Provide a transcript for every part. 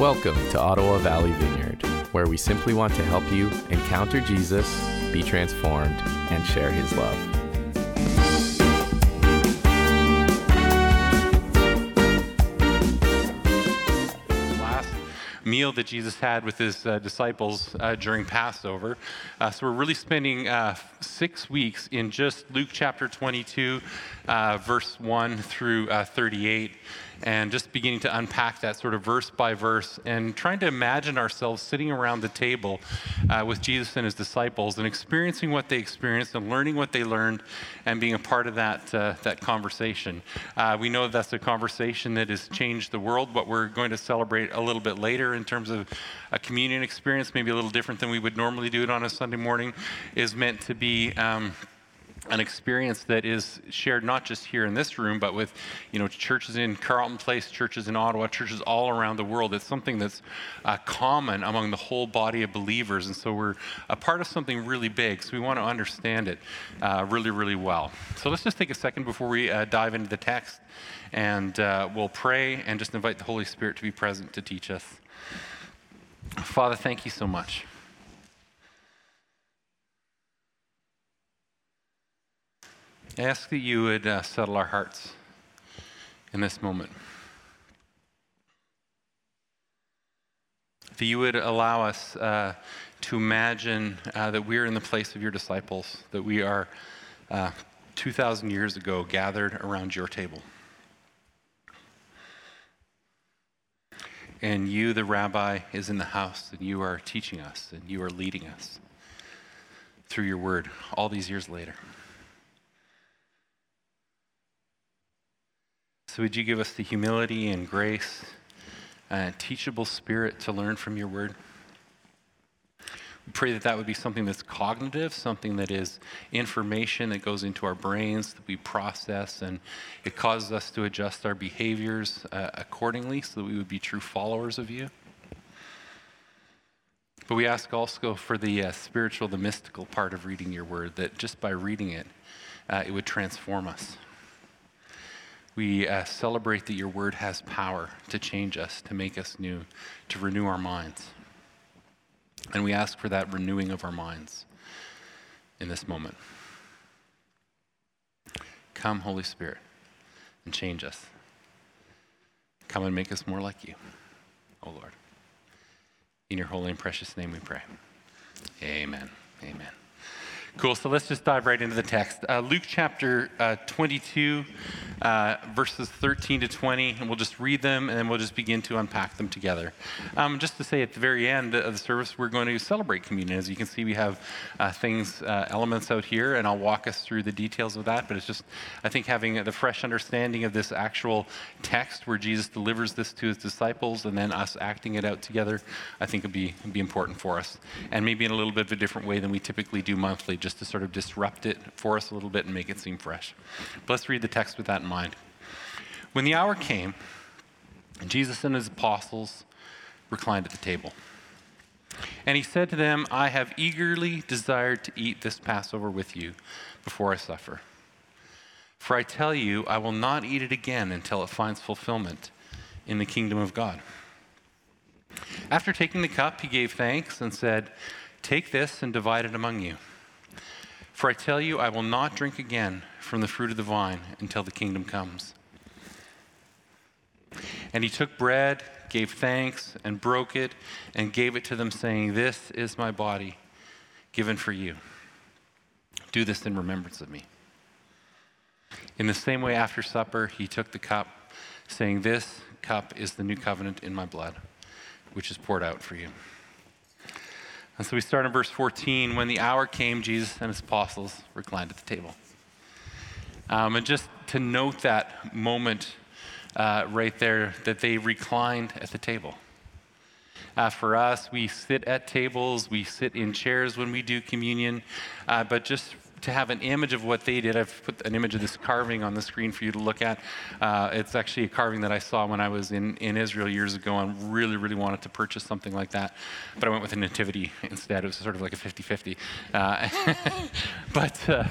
Welcome to Ottawa Valley Vineyard, where we simply want to help you encounter Jesus, be transformed, and share his love. last meal that Jesus had with his uh, disciples uh, during Passover. Uh, so we're really spending uh, six weeks in just Luke chapter 22, uh, verse 1 through uh, 38, and just beginning to unpack that sort of verse by verse and trying to imagine ourselves sitting around the table uh, with Jesus and his disciples and experiencing what they experienced and learning what they learned and being a part of that, uh, that conversation. Uh, we know that's a conversation that has changed the world. What we're going to celebrate a little bit later in terms of a communion experience, maybe a little different than we would normally do it on a Sunday morning, is meant to be. Um, an experience that is shared not just here in this room, but with you know churches in Carleton Place, churches in Ottawa, churches all around the world. It's something that's uh, common among the whole body of believers, and so we're a part of something really big. So we want to understand it uh, really, really well. So let's just take a second before we uh, dive into the text, and uh, we'll pray and just invite the Holy Spirit to be present to teach us. Father, thank you so much. I ask that you would uh, settle our hearts in this moment. That you would allow us uh, to imagine uh, that we're in the place of your disciples, that we are uh, 2,000 years ago gathered around your table. And you, the rabbi, is in the house, and you are teaching us, and you are leading us through your word all these years later. So, would you give us the humility and grace and teachable spirit to learn from your word? We pray that that would be something that's cognitive, something that is information that goes into our brains that we process, and it causes us to adjust our behaviors uh, accordingly so that we would be true followers of you. But we ask also for the uh, spiritual, the mystical part of reading your word, that just by reading it, uh, it would transform us. We uh, celebrate that your word has power to change us, to make us new, to renew our minds. And we ask for that renewing of our minds in this moment. Come, Holy Spirit, and change us. Come and make us more like you, O Lord. In your holy and precious name we pray. Amen. Amen. Cool. So let's just dive right into the text. Uh, Luke chapter uh, 22, uh, verses 13 to 20, and we'll just read them and then we'll just begin to unpack them together. Um, just to say at the very end of the service, we're going to celebrate communion. As you can see, we have uh, things, uh, elements out here, and I'll walk us through the details of that. But it's just, I think, having the fresh understanding of this actual text where Jesus delivers this to his disciples and then us acting it out together, I think would be, be important for us. And maybe in a little bit of a different way than we typically do monthly just to sort of disrupt it for us a little bit and make it seem fresh. But let's read the text with that in mind. When the hour came, Jesus and his apostles reclined at the table. And he said to them, I have eagerly desired to eat this Passover with you before I suffer. For I tell you, I will not eat it again until it finds fulfillment in the kingdom of God. After taking the cup, he gave thanks and said, Take this and divide it among you. For I tell you, I will not drink again from the fruit of the vine until the kingdom comes. And he took bread, gave thanks, and broke it, and gave it to them, saying, This is my body given for you. Do this in remembrance of me. In the same way, after supper, he took the cup, saying, This cup is the new covenant in my blood, which is poured out for you. And so we start in verse 14. When the hour came, Jesus and his apostles reclined at the table. Um, and just to note that moment uh, right there, that they reclined at the table. Uh, for us, we sit at tables, we sit in chairs when we do communion, uh, but just to have an image of what they did, I've put an image of this carving on the screen for you to look at. Uh, it's actually a carving that I saw when I was in, in Israel years ago and really, really wanted to purchase something like that. But I went with a nativity instead. It was sort of like a 50 50. Uh, but uh,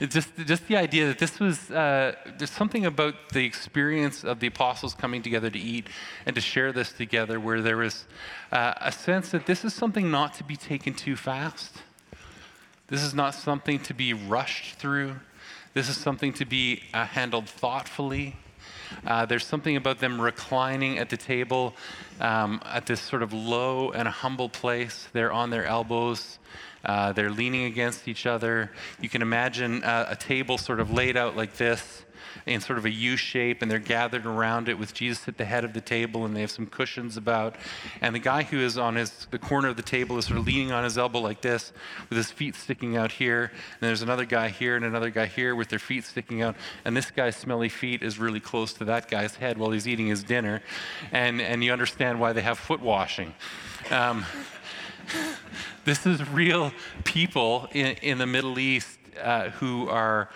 just, just the idea that this was, uh, there's something about the experience of the apostles coming together to eat and to share this together where there was uh, a sense that this is something not to be taken too fast. This is not something to be rushed through. This is something to be uh, handled thoughtfully. Uh, there's something about them reclining at the table um, at this sort of low and humble place. They're on their elbows. Uh, they're leaning against each other. You can imagine uh, a table sort of laid out like this in sort of a U shape, and they're gathered around it with Jesus at the head of the table, and they have some cushions about. And the guy who is on his the corner of the table is sort of leaning on his elbow like this, with his feet sticking out here. And there's another guy here and another guy here with their feet sticking out. And this guy's smelly feet is really close to that guy's head while he's eating his dinner. And and you understand why they have foot washing. Um, this is real people in, in the Middle East uh, who are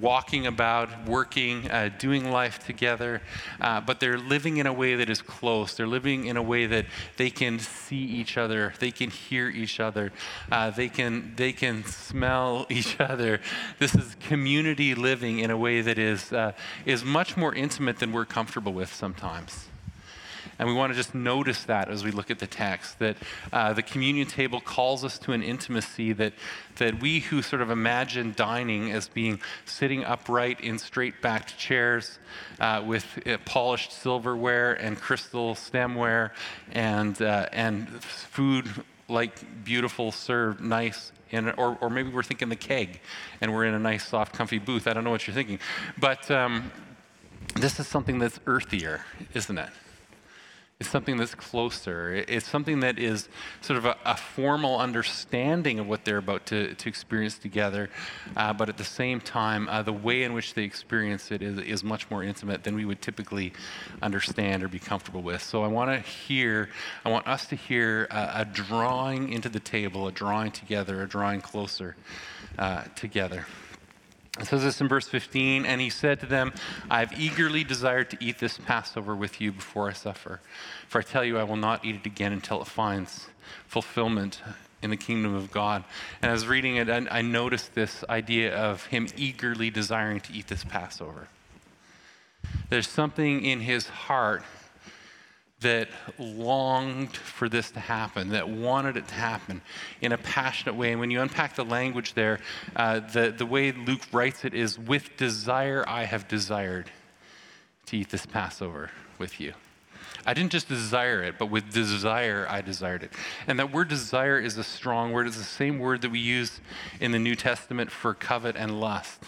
walking about, working, uh, doing life together, uh, but they're living in a way that is close. They're living in a way that they can see each other, they can hear each other, uh, they can they can smell each other. This is community living in a way that is uh, is much more intimate than we're comfortable with sometimes. And we want to just notice that as we look at the text, that uh, the communion table calls us to an intimacy that, that we who sort of imagine dining as being sitting upright in straight backed chairs uh, with uh, polished silverware and crystal stemware and, uh, and food like beautiful, served, nice in, or, or maybe we're thinking the keg and we're in a nice, soft, comfy booth. I don't know what you're thinking. But um, this is something that's earthier, isn't it? It's something that's closer. It's something that is sort of a, a formal understanding of what they're about to, to experience together, uh, but at the same time, uh, the way in which they experience it is, is much more intimate than we would typically understand or be comfortable with. So I want to hear, I want us to hear a, a drawing into the table, a drawing together, a drawing closer uh, together. It says this in verse 15, and he said to them, I have eagerly desired to eat this Passover with you before I suffer. For I tell you, I will not eat it again until it finds fulfillment in the kingdom of God. And I was reading it, and I noticed this idea of him eagerly desiring to eat this Passover. There's something in his heart that longed for this to happen, that wanted it to happen in a passionate way. And when you unpack the language there, uh, the, the way Luke writes it is, with desire I have desired to eat this Passover with you. I didn't just desire it, but with desire I desired it. And that word desire is a strong word. It's the same word that we use in the New Testament for covet and lust.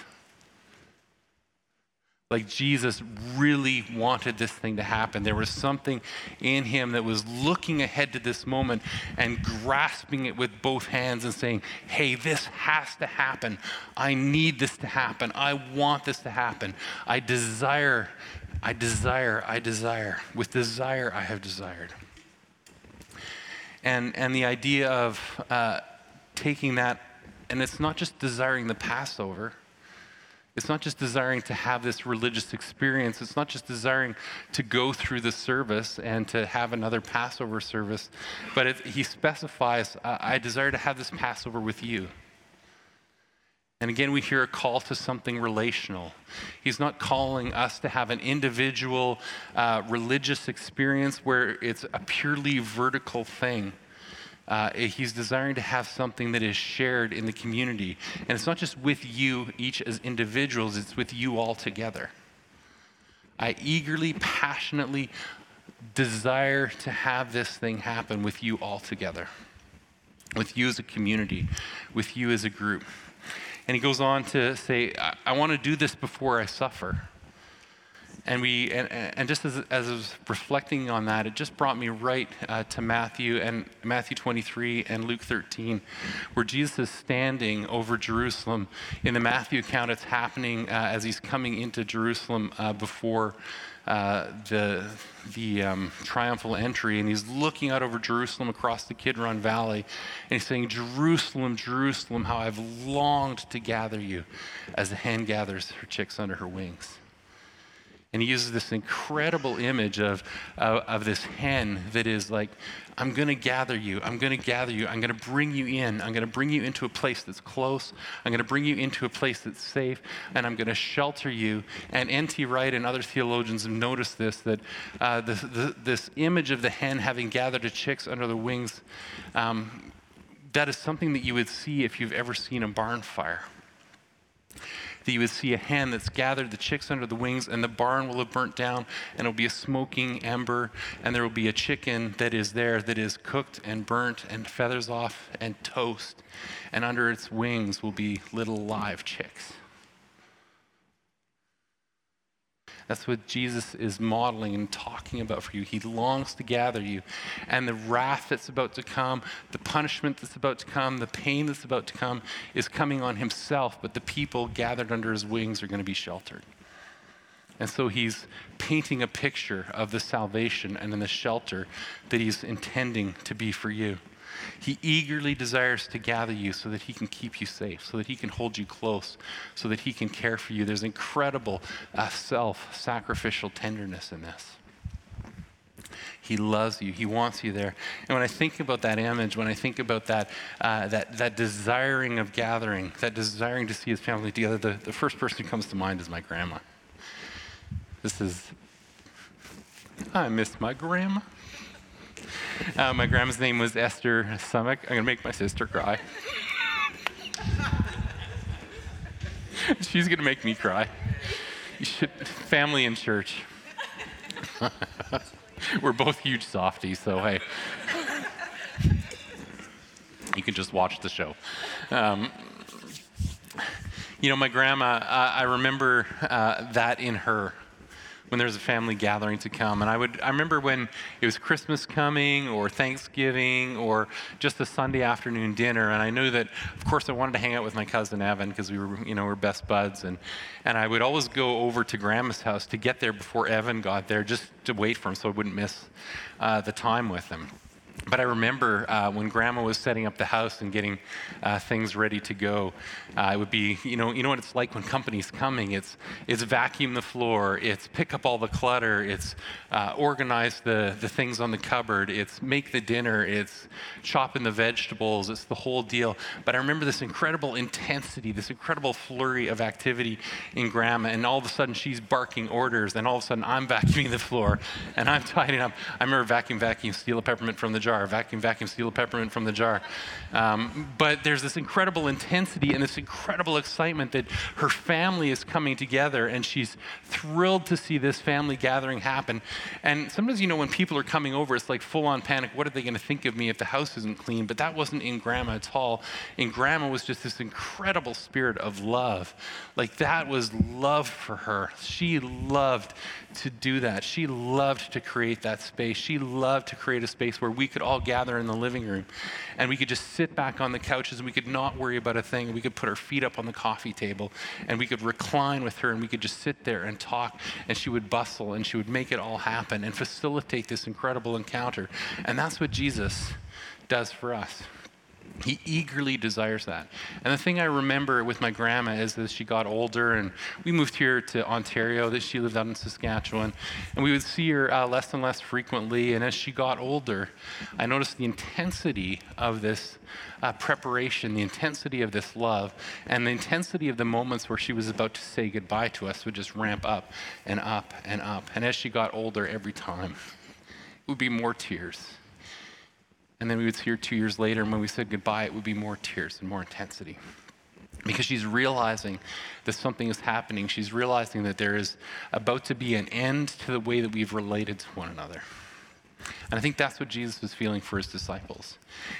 Like Jesus really wanted this thing to happen. There was something in him that was looking ahead to this moment and grasping it with both hands and saying, Hey, this has to happen. I need this to happen. I want this to happen. I desire, I desire, I desire. With desire, I have desired. And, and the idea of uh, taking that, and it's not just desiring the Passover it's not just desiring to have this religious experience. It's not just desiring to go through the service and to have another Passover service, but it, he specifies, I desire to have this Passover with you. And again, we hear a call to something relational. He's not calling us to have an individual uh, religious experience where it's a purely vertical thing. Uh, he's desiring to have something that is shared in the community. And it's not just with you, each as individuals, it's with you all together. I eagerly, passionately desire to have this thing happen with you all together, with you as a community, with you as a group. And he goes on to say, I, I want to do this before I suffer. And we and, and just as, as I was reflecting on that, it just brought me right uh, to Matthew and Matthew 23 and Luke 13, where Jesus is standing over Jerusalem. In the Matthew account, it's happening uh, as he's coming into Jerusalem uh, before. Uh, the the um, triumphal entry, and he's looking out over Jerusalem across the Kidron Valley, and he's saying, "Jerusalem, Jerusalem, how I've longed to gather you, as a hen gathers her chicks under her wings." And he uses this incredible image of, of this hen that is like, I'm going to gather you. I'm going to gather you. I'm going to bring you in. I'm going to bring you into a place that's close. I'm going to bring you into a place that's safe. And I'm going to shelter you. And N.T. Wright and other theologians have noticed this that uh, this image of the hen having gathered the chicks under the wings, um, that is something that you would see if you've ever seen a barn fire that you would see a hen that's gathered the chicks under the wings, and the barn will have burnt down, and it'll be a smoking ember, and there will be a chicken that is there that is cooked and burnt and feathers off and toast, and under its wings will be little live chicks. That's what Jesus is modeling and talking about for you. He longs to gather you. And the wrath that's about to come, the punishment that's about to come, the pain that's about to come is coming on himself, but the people gathered under his wings are going to be sheltered. And so he's painting a picture of the salvation and in the shelter that he's intending to be for you. He eagerly desires to gather you so that he can keep you safe, so that he can hold you close, so that he can care for you. There's incredible uh, self sacrificial tenderness in this. He loves you. He wants you there. And when I think about that image, when I think about that, uh, that, that desiring of gathering, that desiring to see his family together, the, the first person who comes to mind is my grandma. This is, I miss my grandma. Uh, my grandma's name was Esther Summick. I'm going to make my sister cry. She's going to make me cry. Should, family in church. We're both huge softies, so hey. you can just watch the show. Um, you know, my grandma, uh, I remember uh, that in her when there was a family gathering to come. And I would I remember when it was Christmas coming or Thanksgiving or just a Sunday afternoon dinner. And I knew that of course I wanted to hang out with my cousin Evan because we were you know we're best buds and and I would always go over to grandma's house to get there before Evan got there just to wait for him so I wouldn't miss uh, the time with him. But I remember uh, when Grandma was setting up the house and getting uh, things ready to go, uh, it would be, you know, you know what it's like when company's coming. It's it's vacuum the floor, it's pick up all the clutter, it's uh, organize the the things on the cupboard, it's make the dinner, it's chopping the vegetables, it's the whole deal. But I remember this incredible intensity, this incredible flurry of activity in Grandma, and all of a sudden she's barking orders, and all of a sudden I'm vacuuming the floor and I'm tidying up. I remember vacuum, vacuum, steal a peppermint from the jar jar, vacuum, vacuum, steal a peppermint from the jar. Um, but there's this incredible intensity and this incredible excitement that her family is coming together and she's thrilled to see this family gathering happen. And sometimes, you know, when people are coming over, it's like full on panic. What are they going to think of me if the house isn't clean? But that wasn't in Grandma at all. In Grandma was just this incredible spirit of love. Like that was love for her. She loved to do that. She loved to create that space. She loved to create a space where we could all gather in the living room and we could just sit back on the couches and we could not worry about a thing. We could put our feet up on the coffee table and we could recline with her and we could just sit there and talk and she would bustle and she would make it all happen and facilitate this incredible encounter. And that's what Jesus does for us. He eagerly desires that. And the thing I remember with my grandma is that she got older, and we moved here to Ontario, that she lived out in Saskatchewan, and we would see her uh, less and less frequently. And as she got older, I noticed the intensity of this uh, preparation, the intensity of this love, and the intensity of the moments where she was about to say goodbye to us would just ramp up and up and up. And as she got older, every time, it would be more tears and then we would see her two years later, and when we said goodbye, it would be more tears and more intensity. Because she's realizing that something is happening. She's realizing that there is about to be an end to the way that we've related to one another. And I think that's what Jesus was feeling for his disciples.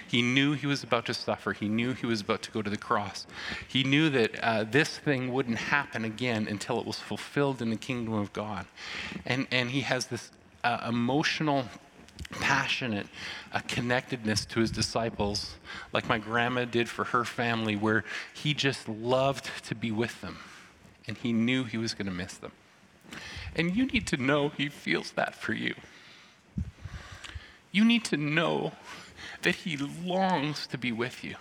He knew he was about to suffer. He knew he was about to go to the cross. He knew that uh, this thing wouldn't happen again until it was fulfilled in the kingdom of God. And, and he has this uh, emotional, passionate uh, connectedness to his disciples, like my grandma did for her family, where he just loved to be with them. And he knew he was going to miss them. And you need to know he feels that for you. You need to know that He longs to be with you.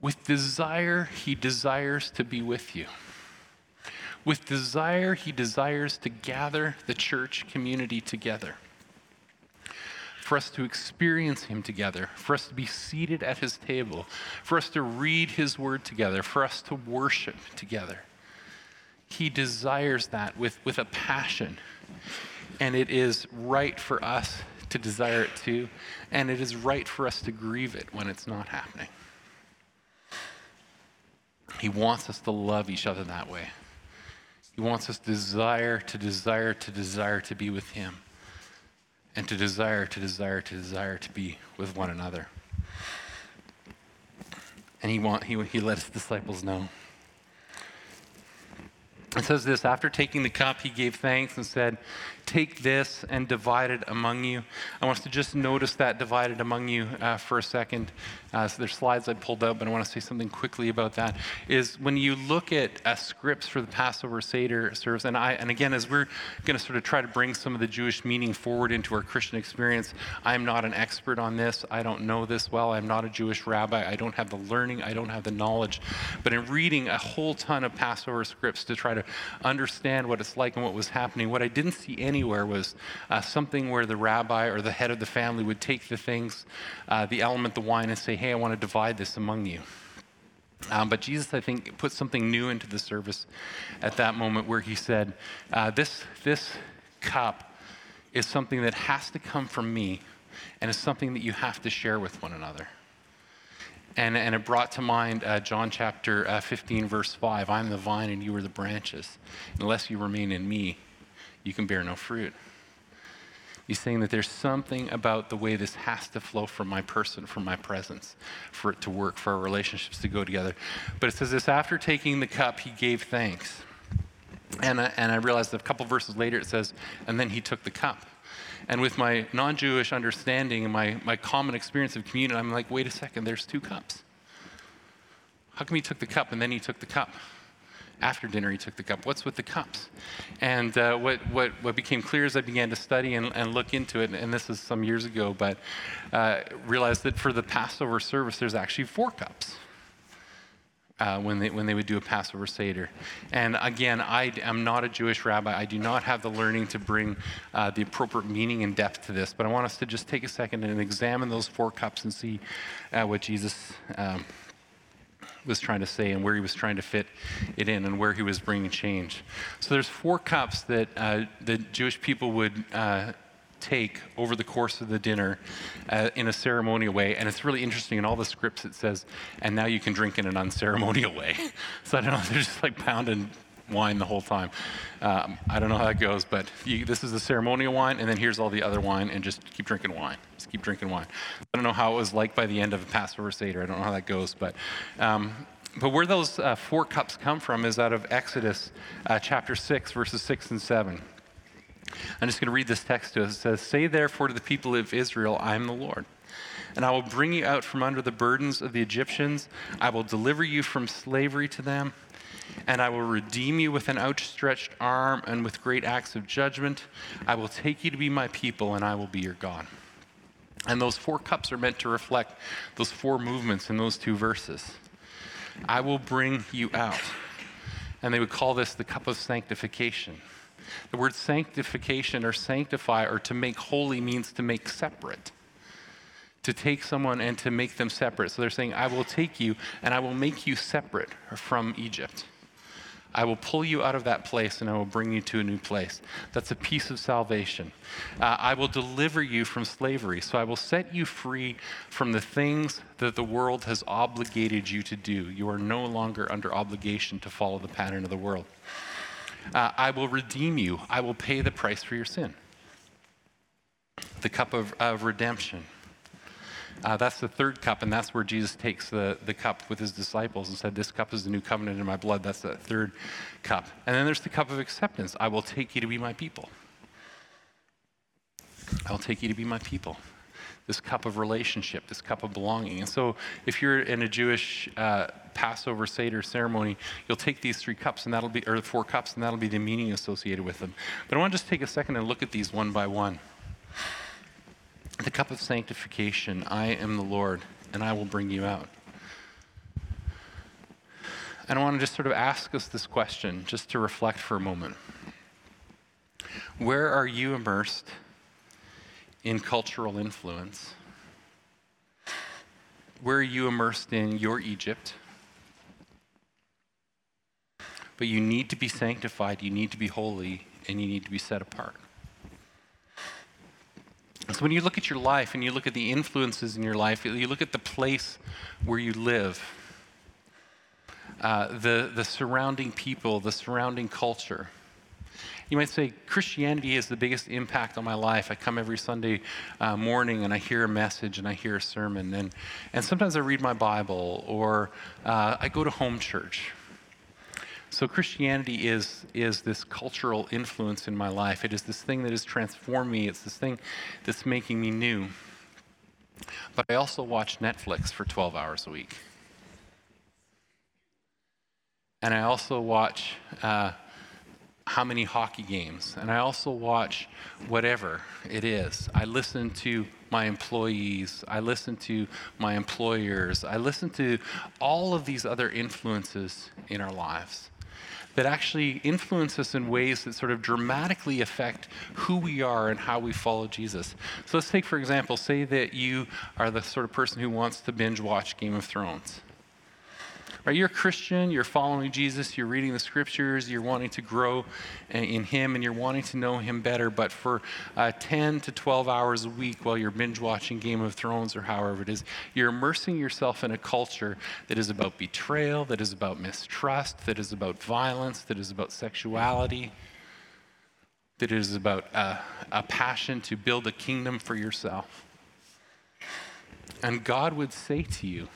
With desire, He desires to be with you. With desire, He desires to gather the church community together. For us to experience Him together, for us to be seated at His table, for us to read His word together, for us to worship together. He desires that with, with a passion. And it is right for us to desire it too, and it is right for us to grieve it when it's not happening. He wants us to love each other that way. He wants us to desire, to desire, to desire to be with Him, and to desire, to desire, to desire to be with one another. And He, want, he, he let His disciples know. It says this After taking the cup, he gave thanks and said, Take this and divide it among you. I want us to just notice that divided among you uh, for a second. Uh, so there's slides I pulled up, but I want to say something quickly about that. Is when you look at uh, scripts for the Passover Seder service, and I, and again, as we're going to sort of try to bring some of the Jewish meaning forward into our Christian experience, I'm not an expert on this. I don't know this well. I'm not a Jewish rabbi. I don't have the learning. I don't have the knowledge. But in reading a whole ton of Passover scripts to try to understand what it's like and what was happening, what I didn't see anywhere was uh, something where the rabbi or the head of the family would take the things, uh, the element, the wine, and say, hey, I want to divide this among you. Um, but Jesus, I think, put something new into the service at that moment where he said, uh, this, this cup is something that has to come from me and is something that you have to share with one another. And, and it brought to mind uh, John chapter uh, 15, verse 5 I'm the vine and you are the branches. Unless you remain in me, you can bear no fruit. He's saying that there's something about the way this has to flow from my person, from my presence, for it to work, for our relationships to go together. But it says this after taking the cup, he gave thanks. And I, and I realized a couple verses later it says, and then he took the cup. And with my non Jewish understanding and my, my common experience of communion, I'm like, wait a second, there's two cups. How come he took the cup and then he took the cup? After dinner, he took the cup. What's with the cups? And uh, what, what, what became clear as I began to study and, and look into it, and this is some years ago, but uh, realized that for the Passover service, there's actually four cups. Uh, when, they, when they would do a Passover Seder. And again, I am not a Jewish rabbi. I do not have the learning to bring uh, the appropriate meaning and depth to this, but I want us to just take a second and examine those four cups and see uh, what Jesus um, was trying to say and where he was trying to fit it in and where he was bringing change. So there's four cups that uh, the Jewish people would uh, take over the course of the dinner uh, in a ceremonial way. And it's really interesting in all the scripts it says, and now you can drink in an unceremonial way. so I don't know, they're just like pounding wine the whole time. Um, I don't know how that goes, but you, this is the ceremonial wine, and then here's all the other wine, and just keep drinking wine. Just keep drinking wine. I don't know how it was like by the end of the Passover Seder. I don't know how that goes, but. Um, but where those uh, four cups come from is out of Exodus uh, chapter 6, verses 6 and 7. I'm just going to read this text to us. It says, Say therefore to the people of Israel, I am the Lord. And I will bring you out from under the burdens of the Egyptians. I will deliver you from slavery to them and I will redeem you with an outstretched arm and with great acts of judgment. I will take you to be my people, and I will be your God. And those four cups are meant to reflect those four movements in those two verses. I will bring you out. And they would call this the cup of sanctification. The word sanctification or sanctify or to make holy means to make separate. To take someone and to make them separate. So they're saying, I will take you and I will make you separate from Egypt. I will pull you out of that place and I will bring you to a new place. That's a piece of salvation. Uh, I will deliver you from slavery. So I will set you free from the things that the world has obligated you to do. You are no longer under obligation to follow the pattern of the world. Uh, I will redeem you. I will pay the price for your sin. the cup of, of redemption. Uh, that's the third cup, and that's where Jesus takes the, the cup with his disciples and said, This cup is the new covenant in my blood. That's the third cup. And then there's the cup of acceptance. I will take you to be my people. I will take you to be my people. This cup of relationship, this cup of belonging. And so, if you're in a Jewish uh, Passover Seder ceremony, you'll take these three cups, and that'll be, or four cups, and that'll be the meaning associated with them. But I want to just take a second and look at these one by one the cup of sanctification. I am the Lord, and I will bring you out. And I want to just sort of ask us this question, just to reflect for a moment. Where are you immersed in cultural influence? Where are you immersed in your Egypt? But you need to be sanctified, you need to be holy, and you need to be set apart. So when you look at your life and you look at the influences in your life, you look at the place where you live, uh, the, the surrounding people, the surrounding culture. You might say, Christianity has the biggest impact on my life. I come every Sunday uh, morning and I hear a message and I hear a sermon. And, and sometimes I read my Bible or uh, I go to home church. So Christianity is, is this cultural influence in my life. It is this thing that has transformed me. It's this thing that's making me new. But I also watch Netflix for 12 hours a week. And I also watch uh, how many hockey games. And I also watch whatever it is. I listen to my employees. I listen to my employers. I listen to all of these other influences in our lives that actually influence us in ways that sort of dramatically affect who we are and how we follow Jesus. So let's take, for example, say that you are the sort of person who wants to binge watch Game of Thrones. Right, you're a Christian, you're following Jesus, you're reading the scriptures, you're wanting to grow in Him, and you're wanting to know Him better. But for uh, 10 to 12 hours a week while you're binge watching Game of Thrones or however it is, you're immersing yourself in a culture that is about betrayal, that is about mistrust, that is about violence, that is about sexuality, that is about uh, a passion to build a kingdom for yourself. And God would say to you,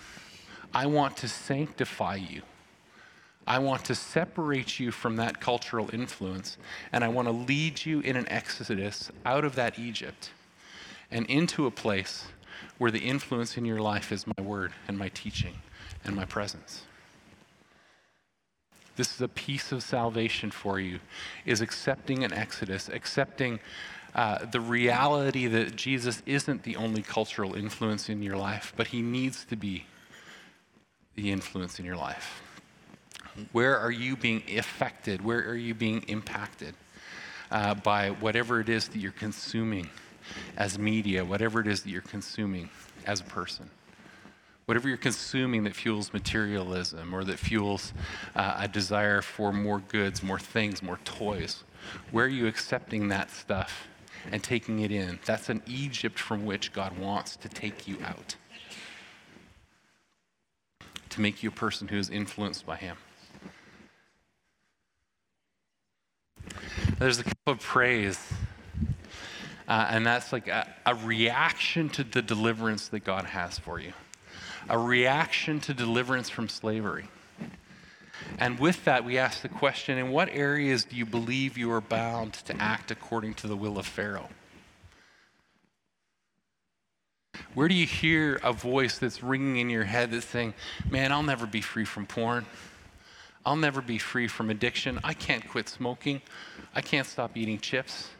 I want to sanctify you. I want to separate you from that cultural influence, and I want to lead you in an exodus out of that Egypt and into a place where the influence in your life is my word and my teaching and my presence. This is a piece of salvation for you, is accepting an exodus, accepting uh, the reality that Jesus isn't the only cultural influence in your life, but he needs to be the influence in your life? Where are you being affected? Where are you being impacted uh, by whatever it is that you're consuming as media, whatever it is that you're consuming as a person? Whatever you're consuming that fuels materialism or that fuels uh, a desire for more goods, more things, more toys, where are you accepting that stuff and taking it in? That's an Egypt from which God wants to take you out to make you a person who is influenced by Him. There's a cup of praise, uh, and that's like a, a reaction to the deliverance that God has for you, a reaction to deliverance from slavery. And with that, we ask the question in what areas do you believe you are bound to act according to the will of Pharaoh? Where do you hear a voice that's ringing in your head that's saying, Man, I'll never be free from porn. I'll never be free from addiction. I can't quit smoking. I can't stop eating chips.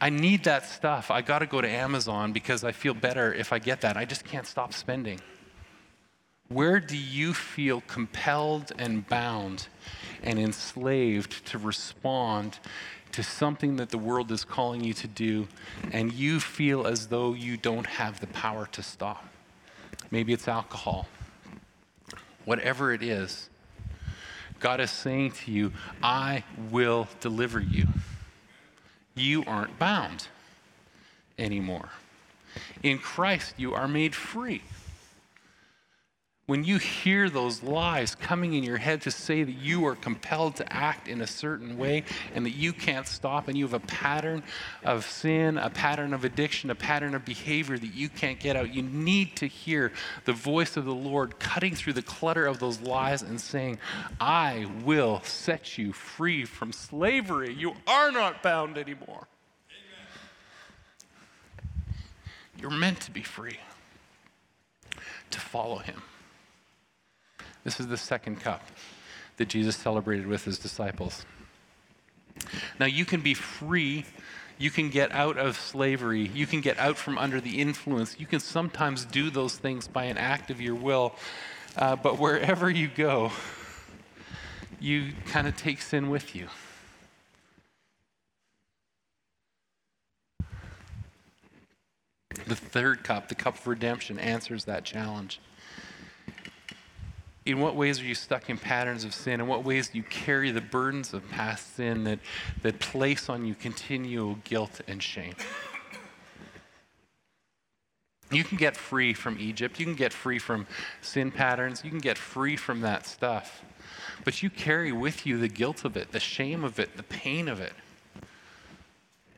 I need that stuff. I got to go to Amazon because I feel better if I get that. I just can't stop spending. Where do you feel compelled and bound and enslaved to respond to something that the world is calling you to do, and you feel as though you don't have the power to stop. Maybe it's alcohol. Whatever it is, God is saying to you, I will deliver you. You aren't bound anymore. In Christ, you are made free. When you hear those lies coming in your head to say that you are compelled to act in a certain way and that you can't stop and you have a pattern of sin, a pattern of addiction, a pattern of behavior that you can't get out, you need to hear the voice of the Lord cutting through the clutter of those lies and saying, I will set you free from slavery. You are not bound anymore. Amen. You're meant to be free, to follow Him. This is the second cup that Jesus celebrated with his disciples. Now, you can be free. You can get out of slavery. You can get out from under the influence. You can sometimes do those things by an act of your will. Uh, but wherever you go, you kind of take sin with you. The third cup, the cup of redemption, answers that challenge in what ways are you stuck in patterns of sin? In what ways do you carry the burdens of past sin that, that place on you continual guilt and shame? You can get free from Egypt. You can get free from sin patterns. You can get free from that stuff. But you carry with you the guilt of it, the shame of it, the pain of it.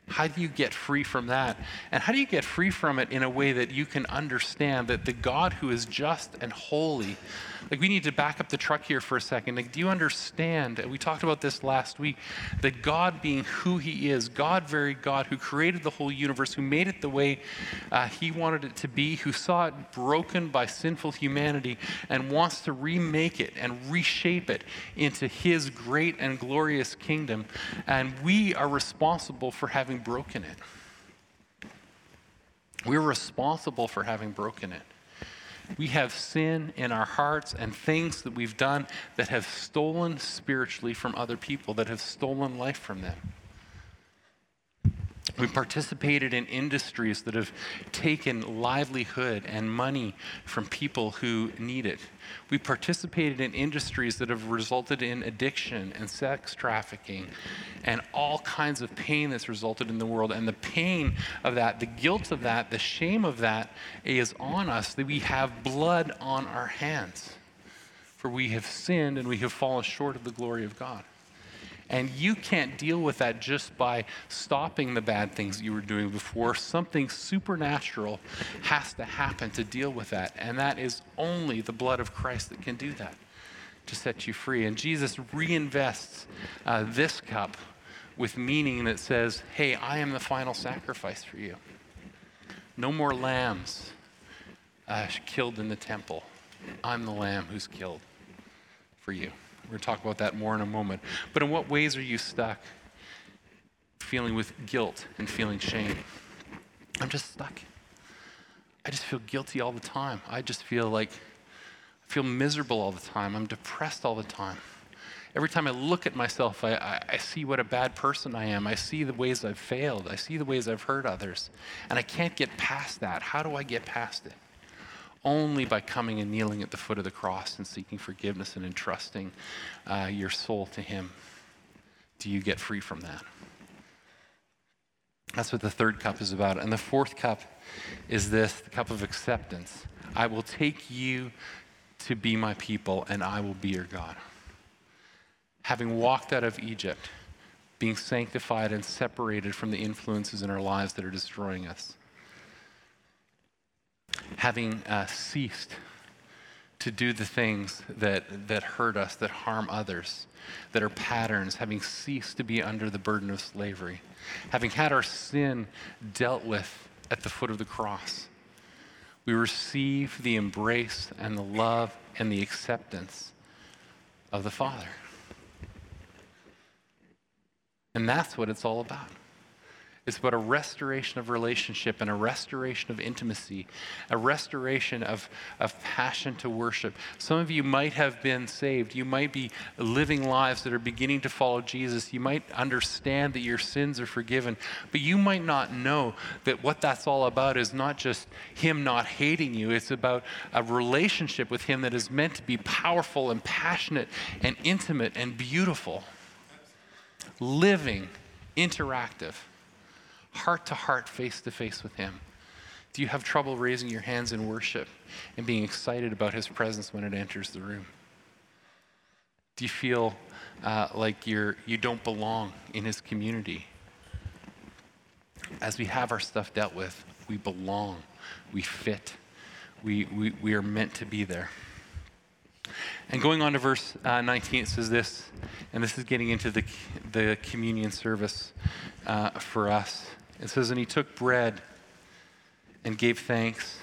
How do you get free from that? And how do you get free from it in a way that you can understand that the God who is just and holy, like we need to back up the truck here for a second. Like, do you understand? We talked about this last week that God being who He is, God, very God, who created the whole universe, who made it the way uh, He wanted it to be, who saw it broken by sinful humanity and wants to remake it and reshape it into His great and glorious kingdom. And we are responsible for having broken it. We're responsible for having broken it. We have sin in our hearts and things that we've done that have stolen spiritually from other people, that have stolen life from them. We participated in industries that have taken livelihood and money from people who need it. We participated in industries that have resulted in addiction and sex trafficking and all kinds of pain that's resulted in the world. And the pain of that, the guilt of that, the shame of that is on us, that we have blood on our hands. For we have sinned and we have fallen short of the glory of God. And you can't deal with that just by stopping the bad things you were doing before. Something supernatural has to happen to deal with that. And that is only the blood of Christ that can do that to set you free. And Jesus reinvests uh, this cup with meaning that says, hey, I am the final sacrifice for you. No more lambs uh, killed in the temple. I'm the lamb who's killed for you. We're going to talk about that more in a moment. But in what ways are you stuck? Feeling with guilt and feeling shame. I'm just stuck. I just feel guilty all the time. I just feel like I feel miserable all the time. I'm depressed all the time. Every time I look at myself, I, I, I, see what a bad person I am. I see the ways I've failed. I see the ways I've hurt others. And I can't get past that. How do I get past it? Only by coming and kneeling at the foot of the cross and seeking forgiveness and entrusting uh, your soul to Him do you get free from that. That's what the third cup is about. And the fourth cup is this the cup of acceptance. I will take you to be my people, and I will be your God. Having walked out of Egypt, being sanctified and separated from the influences in our lives that are destroying us having uh, ceased to do the things that, that hurt us, that harm others, that are patterns, having ceased to be under the burden of slavery, having had our sin dealt with at the foot of the cross, we receive the embrace and the love and the acceptance of the Father. And that's what it's all about. It's about a restoration of relationship and a restoration of intimacy, a restoration of, of passion to worship. Some of you might have been saved. You might be living lives that are beginning to follow Jesus. You might understand that your sins are forgiven, but you might not know that what that's all about is not just Him not hating you, it's about a relationship with Him that is meant to be powerful and passionate and intimate and beautiful, living, interactive heart to heart, face to face with Him. Do you have trouble raising your hands in worship and being excited about His presence when it enters the room? Do you feel uh, like you're, you don't belong in His community? As we have our stuff dealt with, we belong, we fit, we, we, we are meant to be there. And going on to verse uh, 19, it says this, and this is getting into the, the communion service uh, for us. It says, And he took bread and gave thanks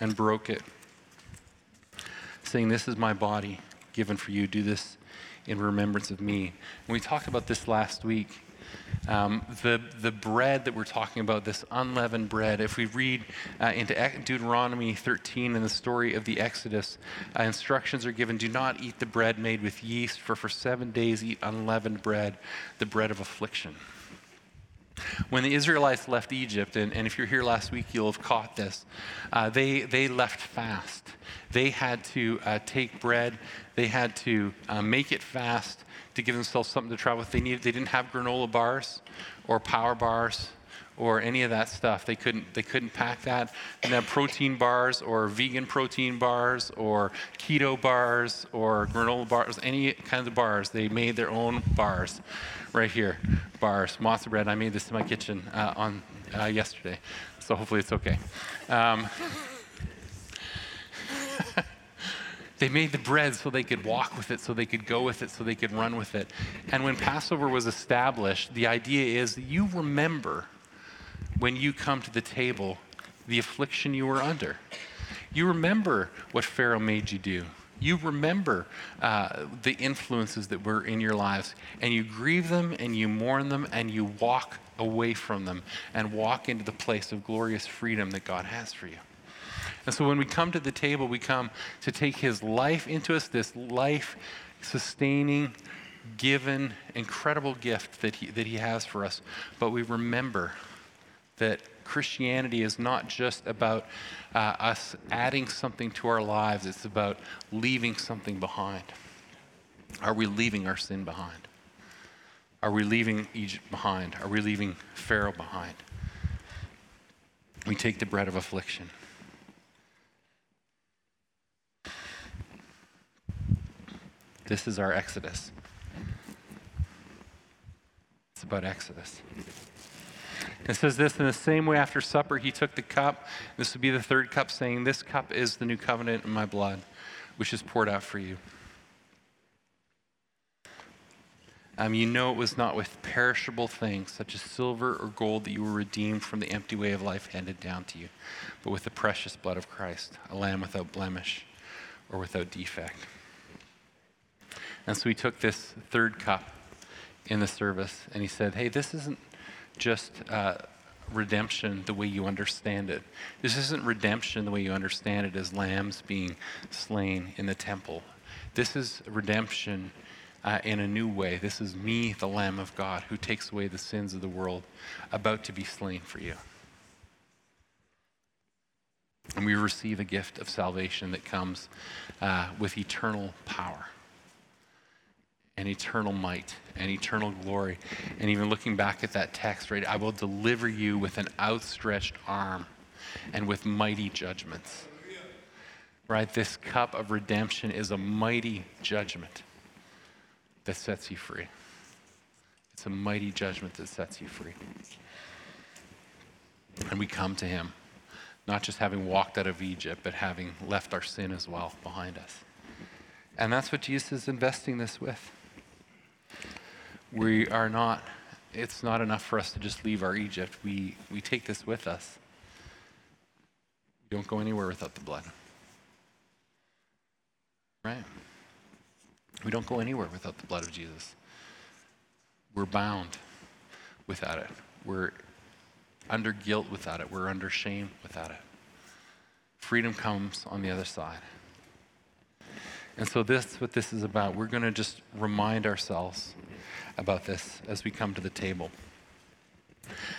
and broke it, saying, This is my body given for you. Do this in remembrance of me. And we talked about this last week. Um, the, the bread that we're talking about, this unleavened bread, if we read uh, into Deuteronomy 13 in the story of the Exodus, uh, instructions are given do not eat the bread made with yeast, for for seven days eat unleavened bread, the bread of affliction. When the Israelites left Egypt, and, and if you're here last week, you'll have caught this, uh, they, they left fast. They had to uh, take bread, they had to uh, make it fast to give themselves something to travel with. They, needed, they didn't have granola bars or power bars or any of that stuff. They couldn't, they couldn't pack that. And didn't protein bars or vegan protein bars or keto bars or granola bars, any kinds of bars. They made their own bars right here. Bars, matzo bread. I made this in my kitchen uh, on uh, yesterday, so hopefully it's okay. Um, they made the bread so they could walk with it, so they could go with it, so they could run with it. And when Passover was established, the idea is you remember when you come to the table the affliction you were under. You remember what Pharaoh made you do. You remember uh, the influences that were in your lives, and you grieve them, and you mourn them, and you walk away from them and walk into the place of glorious freedom that God has for you. And so when we come to the table, we come to take His life into us, this life sustaining, given, incredible gift that he, that he has for us. But we remember that Christianity is not just about uh, us adding something to our lives, it's about leaving something behind. Are we leaving our sin behind? Are we leaving Egypt behind? Are we leaving Pharaoh behind? We take the bread of affliction. This is our Exodus. It's about Exodus. It says this in the same way after supper, he took the cup. This would be the third cup, saying, This cup is the new covenant in my blood, which is poured out for you. Um, you know it was not with perishable things, such as silver or gold, that you were redeemed from the empty way of life handed down to you, but with the precious blood of Christ, a lamb without blemish or without defect. And so he took this third cup in the service and he said, Hey, this isn't just uh, redemption the way you understand it. This isn't redemption the way you understand it as lambs being slain in the temple. This is redemption uh, in a new way. This is me, the Lamb of God, who takes away the sins of the world, about to be slain for you. And we receive a gift of salvation that comes uh, with eternal power and eternal might and eternal glory. And even looking back at that text, right, I will deliver you with an outstretched arm and with mighty judgments. Right? This cup of redemption is a mighty judgment that sets you free. It's a mighty judgment that sets you free. And we come to him, not just having walked out of Egypt, but having left our sin as well behind us. And that's what Jesus is investing this with. We are not, it's not enough for us to just leave our Egypt. We, we take this with us. We don't go anywhere without the blood. Right? We don't go anywhere without the blood of Jesus. We're bound without it. We're under guilt without it. We're under shame without it. Freedom comes on the other side. And so this what this is about. We're going to just remind ourselves about this as we come to the table.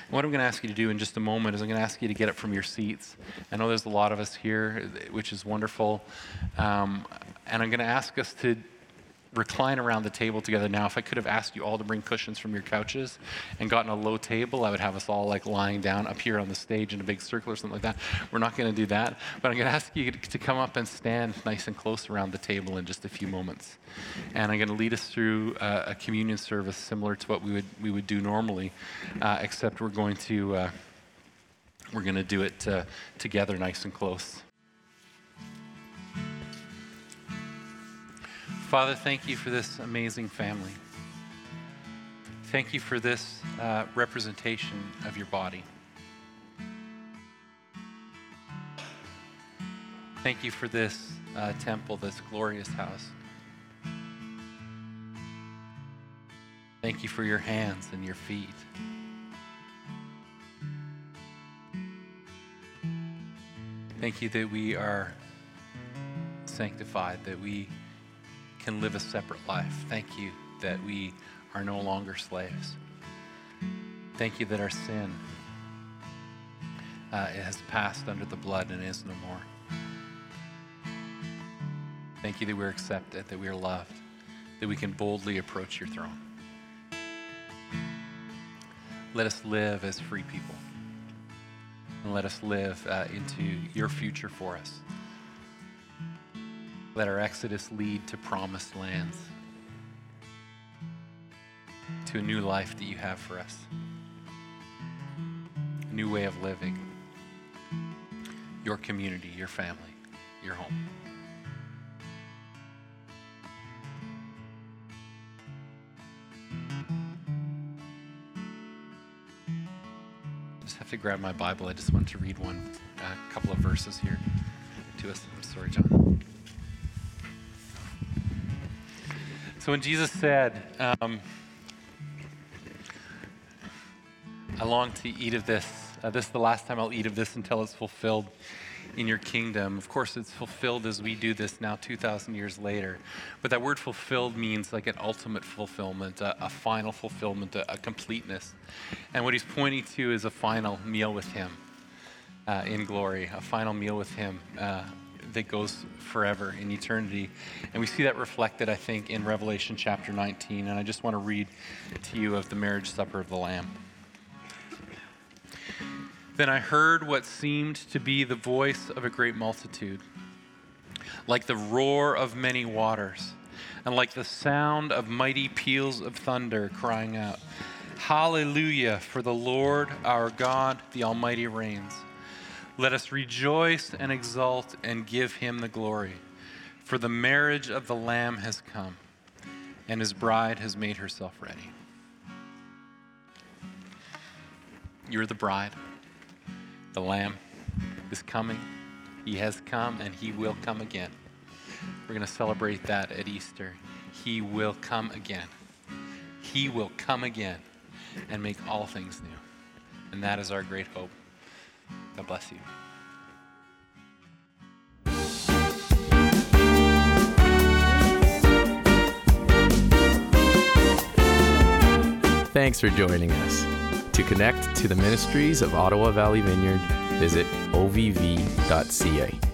what I'm going to ask you to do in just a moment is I'm going to ask you to get up from your seats. I know there's a lot of us here, which is wonderful. Um, and I'm going to ask us to recline around the table together now. If I could have asked you all to bring cushions from your couches and gotten a low table, I would have us all like lying down up here on the stage in a big circle or something like that. We're not going to do that, but I'm going to ask you to come up and stand nice and close around the table in just a few moments. And I'm going to lead us through uh, a communion service similar to what we would we would do normally, uh, except we're going to uh, we're going to do it uh, together, nice and close. Father, thank you for this amazing family. Thank you for this uh, representation of your body. Thank you for this uh, temple, this glorious house. Thank you for your hands and your feet. Thank you that we are sanctified, that we can live a separate life. Thank you that we are no longer slaves. Thank you that our sin uh, has passed under the blood and is no more. Thank you that we're accepted, that we are loved, that we can boldly approach your throne. Let us live as free people. And let us live uh, into your future for us. Let our exodus lead to promised lands, to a new life that you have for us, a new way of living, your community, your family, your home. Just have to grab my Bible. I just want to read one, a uh, couple of verses here to us. I'm sorry, John. So when Jesus said, um, I long to eat of this, uh, this is the last time I'll eat of this until it's fulfilled in your kingdom. Of course, it's fulfilled as we do this now 2,000 years later. But that word fulfilled means like an ultimate fulfillment, a, a final fulfillment, a, a, completeness. And what he's pointing to is a final meal with him uh, in glory, a final meal with him. Uh, that goes forever in eternity. And we see that reflected, I think, in Revelation chapter 19. And I just want to read to you of the marriage supper of the Lamb. Then I heard what seemed to be the voice of a great multitude, like the roar of many waters, and like the sound of mighty peals of thunder, crying out, Hallelujah, for the Lord our God, the Almighty reigns. Let us rejoice and exult and give him the glory. For the marriage of the Lamb has come, and his bride has made herself ready. You're the bride. The Lamb is coming. He has come, and he will come again. We're going to celebrate that at Easter. He will come again. He will come again and make all things new. And that is our great hope. God bless you. Thanks for joining us. To connect to the ministries of Ottawa Valley Vineyard, visit ovv.ca.